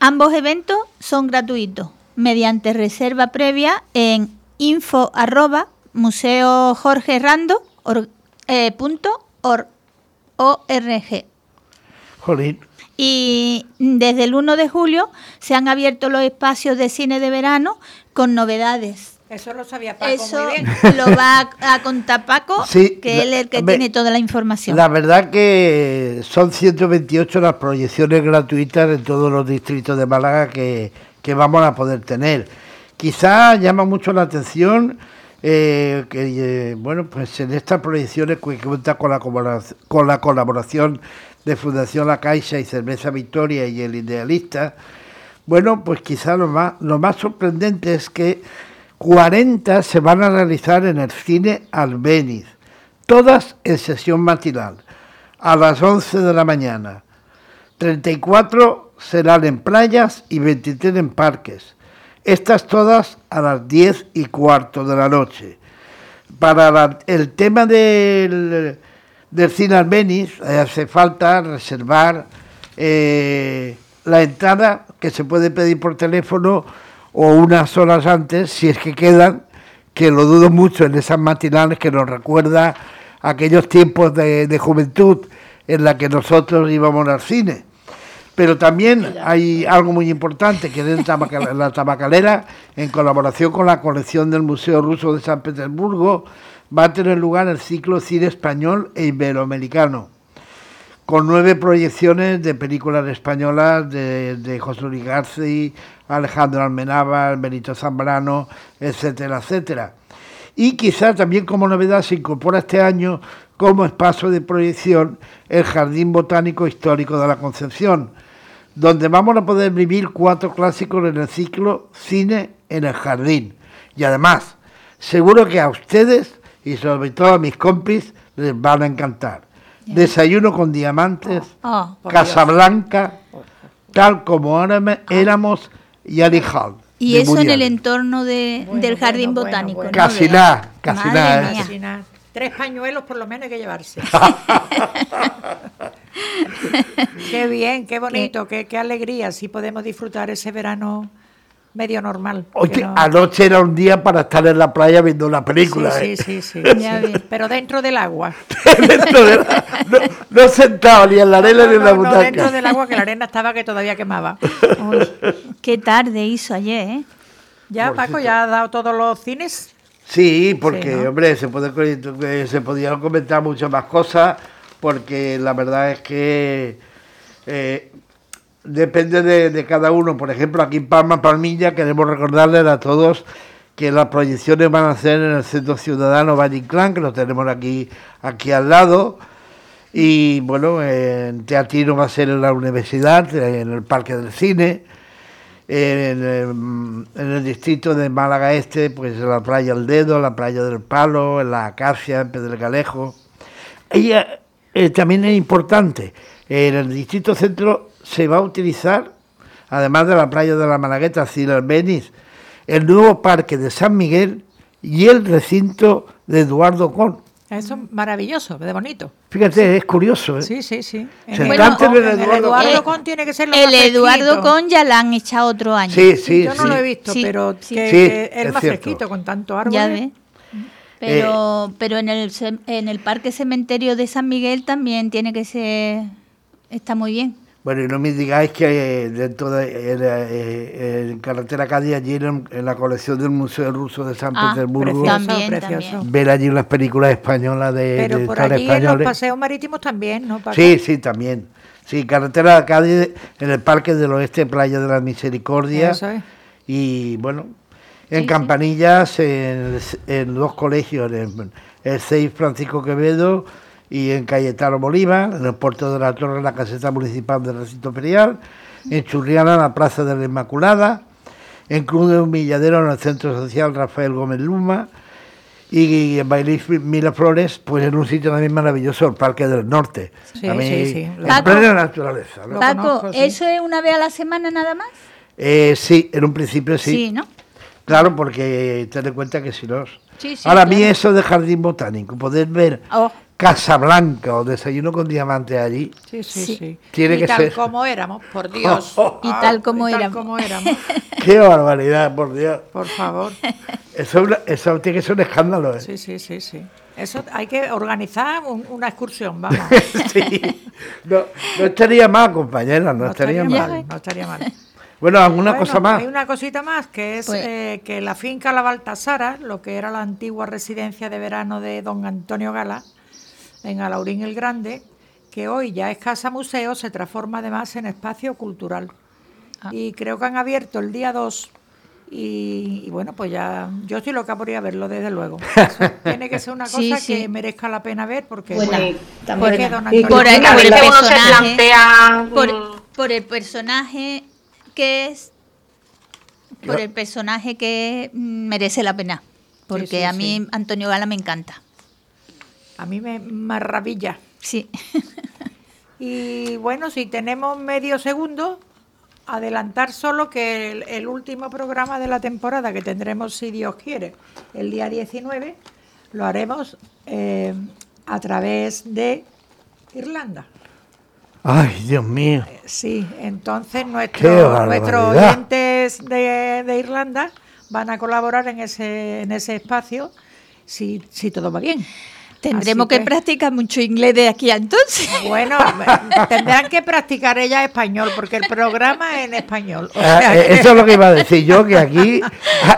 Ambos eventos son gratuitos, mediante reserva previa en info arroba museo Jorge Rando eh, punto or- org. Jolín. Y desde el 1 de julio se han abierto los espacios de cine de verano con novedades. Eso lo sabía Paco Eso muy bien. lo va a, a contar Paco, *laughs* Sí, que la- él es el que tiene toda la información. La verdad que son 128 las proyecciones gratuitas en todos los distritos de Málaga que, que vamos a poder tener. Quizá llama mucho la atención eh, que, eh, bueno, pues en estas proyecciones que cuenta con la, con la colaboración de Fundación La Caixa y Cerveza Victoria y El Idealista, bueno, pues quizá lo más, lo más sorprendente es que 40 se van a realizar en el cine Albéniz, todas en sesión matinal, a las 11 de la mañana. 34 serán en playas y 23 en parques. Estas todas a las 10 y cuarto de la noche. Para la- el tema del, del cine Albéniz eh, hace falta reservar eh, la entrada que se puede pedir por teléfono o unas horas antes, si es que quedan, que lo dudo mucho en esas matinales que nos recuerda aquellos tiempos de, de juventud en la que nosotros íbamos al cine. Pero también hay algo muy importante que es la tabacalera, en colaboración con la colección del Museo Ruso de San Petersburgo, va a tener lugar el ciclo Cine Español e Iberoamericano, con nueve proyecciones de películas españolas de, de José Luis García, Alejandro Almenábar, Benito Zambrano, etcétera, etcétera. Y quizá también como novedad se incorpora este año como espacio de proyección el Jardín Botánico Histórico de la Concepción, donde vamos a poder vivir cuatro clásicos en el ciclo Cine en el Jardín. Y además, seguro que a ustedes y sobre todo a mis compis les van a encantar. Desayuno con diamantes, Oh, Casablanca, tal como éramos Yari Hall. y eso en el entorno de- Bueno, del jardín bueno, bueno, botánico. bueno. ¿no? Casi nada, casi Madre nada, ¿eh? mía. Casi nada. Tres pañuelos por lo menos hay que llevarse. *laughs* *laughs* *laughs* qué bien, qué bonito, qué, qué alegría si podemos disfrutar ese verano medio normal. Oye, no- anoche era un día para estar en la playa viendo una película. Sí, ¿eh? sí, sí, sí, *laughs* Ya sí. Pero dentro del agua. *laughs* Dentro de la- no, no sentado ni en la arena No, ni en la no, no, butaca. dentro del agua que la arena estaba que todavía quemaba. Qué tarde hizo ayer, ¿eh? Ya, Paco, ya ha dado todos los cines. Sí, porque, Sí, ¿no? hombre, se, puede, se podían comentar muchas más cosas, porque la verdad es que eh, depende de, cada uno. Por ejemplo, aquí en Palma, Palmilla, queremos recordarles a todos que las proyecciones van a ser en el Centro Ciudadano Valle Inclán, que lo tenemos aquí, aquí al lado. Y bueno, en Teatino va a ser en la universidad, en el Parque del Cine. En el, en distrito de Málaga Este, pues en la playa El Dedo, la playa del Palo, en la Acacia, en Pedregalejo. Ella eh, también es importante. En el distrito centro se va a utilizar, además de la playa de la Malagueta, Albeniz, el nuevo parque de San Miguel y el recinto de Eduardo Con. Eso es maravilloso, de bonito. Fíjate, es curioso. ¿eh? Sí, sí, sí. Se el, Eduardo Eduardo Con. Con tiene que ser lo El más Eduardo fresquito. Con ya la han echado otro año. Sí, sí, Yo no sí. lo he visto, Sí, pero sí. que, Sí, que es, es más cierto. fresquito con tanto árbol. Ya ves. Pero, pero en el en el Parque Cementerio de San Miguel también tiene que ser está muy bien. Bueno, y no me digáis que eh, dentro de en, eh, en Carretera Cádiz, allí en, en la colección del Museo Ruso de San Ah, Petersburgo, Precioso, También, precioso. ver allí las películas españolas de, Pero de por allí en los paseos marítimos también, ¿no, Paco? Sí, sí, también. Sí, Carretera Cádiz, en el Parque del Oeste, Playa de la Misericordia. Eso es. Y bueno, en Campanillas, en, en dos colegios, en el 6 Francisco Quevedo y en Cayetano Bolívar, en el puerto de la Torre, en la caseta municipal del recinto ferial, en Churriana, en la Plaza de la Inmaculada, en Cruz de Humilladero, en el Centro Social Rafael Gómez Luma, y en Bailís Miraflores, pues en un sitio también maravilloso, el Parque del Norte. Sí, sí, sí. En Paco. plena naturaleza. ¿no? Paco, sí. ¿eso es una vez a la semana nada más? Eh, sí, en un principio sí. ¿no? Claro, porque ten en cuenta que si no... Sí, sí, Ahora, a mí claro. eso de jardín botánico, poder ver Oh, Casablanca o desayuno con diamantes allí, Sí, sí, Sí. Tiene y que tal ser. como éramos, por *laughs* Dios. y tal como Y tal éramos. como éramos, *laughs* qué barbaridad, por Dios. por favor. Eso, eso tiene que ser un escándalo. ¿eh? Sí, sí, sí, sí. Eso hay que organizar un- una excursión, vamos. *laughs* Sí. No, no estaría mal, compañera, no, No estaría, estaría mal. mal, no estaría mal. Bueno, alguna Bueno, cosa más. Hay una cosita más, que es Pues- eh, que la finca La Baltasara, lo que era la antigua residencia de verano de don Antonio Gala, en Alaurín el Grande, que hoy ya es casa museo, se transforma además en espacio cultural. Ah. Y creo que han abierto el día 2. Y, y bueno, pues ya yo estoy loca por ir a verlo, desde luego. *laughs* Eso tiene que ser una cosa Sí, sí. que merezca la pena ver, porque Buena, bueno, también. don Antonio el, el personaje, por el personaje que es, por el personaje que mm, merece la pena, porque sí, a mí sí. Antonio Gala me encanta. a mí me maravilla. Sí. *laughs* Y bueno, si tenemos medio segundo, adelantar solo que el, el último programa de la temporada que tendremos, si Dios quiere, el día 19, lo haremos eh, a través de Irlanda. Ay, Dios mío. Sí, entonces barbaridad. nuestros oyentes de, de Irlanda van a colaborar en ese, en ese espacio si, si todo va bien. Tendremos que practicar mucho inglés de aquí a entonces. *laughs* Bueno, tendrán que practicar ella español, porque el programa es en español. O Ah, sea eh, que eso es lo que iba a decir yo, que aquí,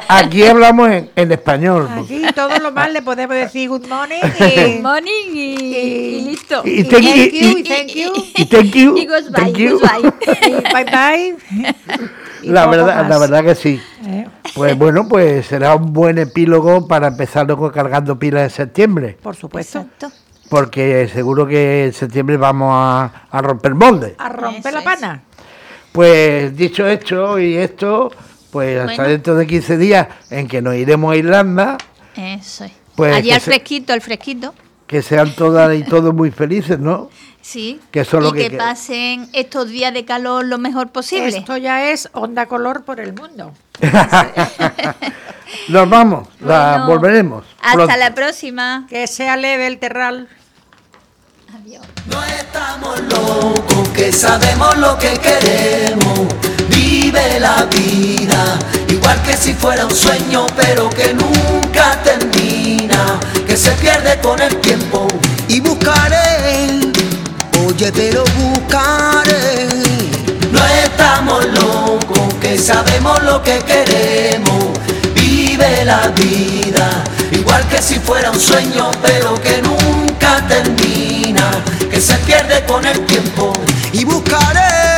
aquí hablamos en, en español. aquí todo lo más le podemos decir good morning Good *laughs* y, morning y, y listo. Y y thank thank you, y- y thank you, Y thank you. Y goodbye, thank you. goodbye. y bye bye. *laughs* La verdad, la verdad que sí. Eh, Pues bueno, pues será un buen epílogo para empezar luego cargando pilas en septiembre, por supuesto. Exacto. porque seguro que en septiembre vamos a, a romper molde. A romper Eso la es. pana. Pues dicho esto y esto, pues hasta dentro de 15 días en que nos iremos a Irlanda, Eso es. Pues Allí al fresquito, al fresquito. que sean todas y todos muy felices, ¿no? Sí. Que eso es y lo que pasen estos días de calor lo mejor posible. Esto ya es onda color por el mundo. *laughs* Nos vamos, la Bueno, volveremos. Hasta pronto. la próxima. Que sea leve el terral. Adiós. No estamos locos, que sabemos lo que queremos. vive la vida, igual que si fuera un sueño, pero que nunca termina, que se pierde con el tiempo. Y buscaré, oye, pero buscaré. No estamos locos, que sabemos lo que queremos, vive la vida, igual que si fuera un sueño, pero que nunca termina, que se pierde con el tiempo. Y buscaré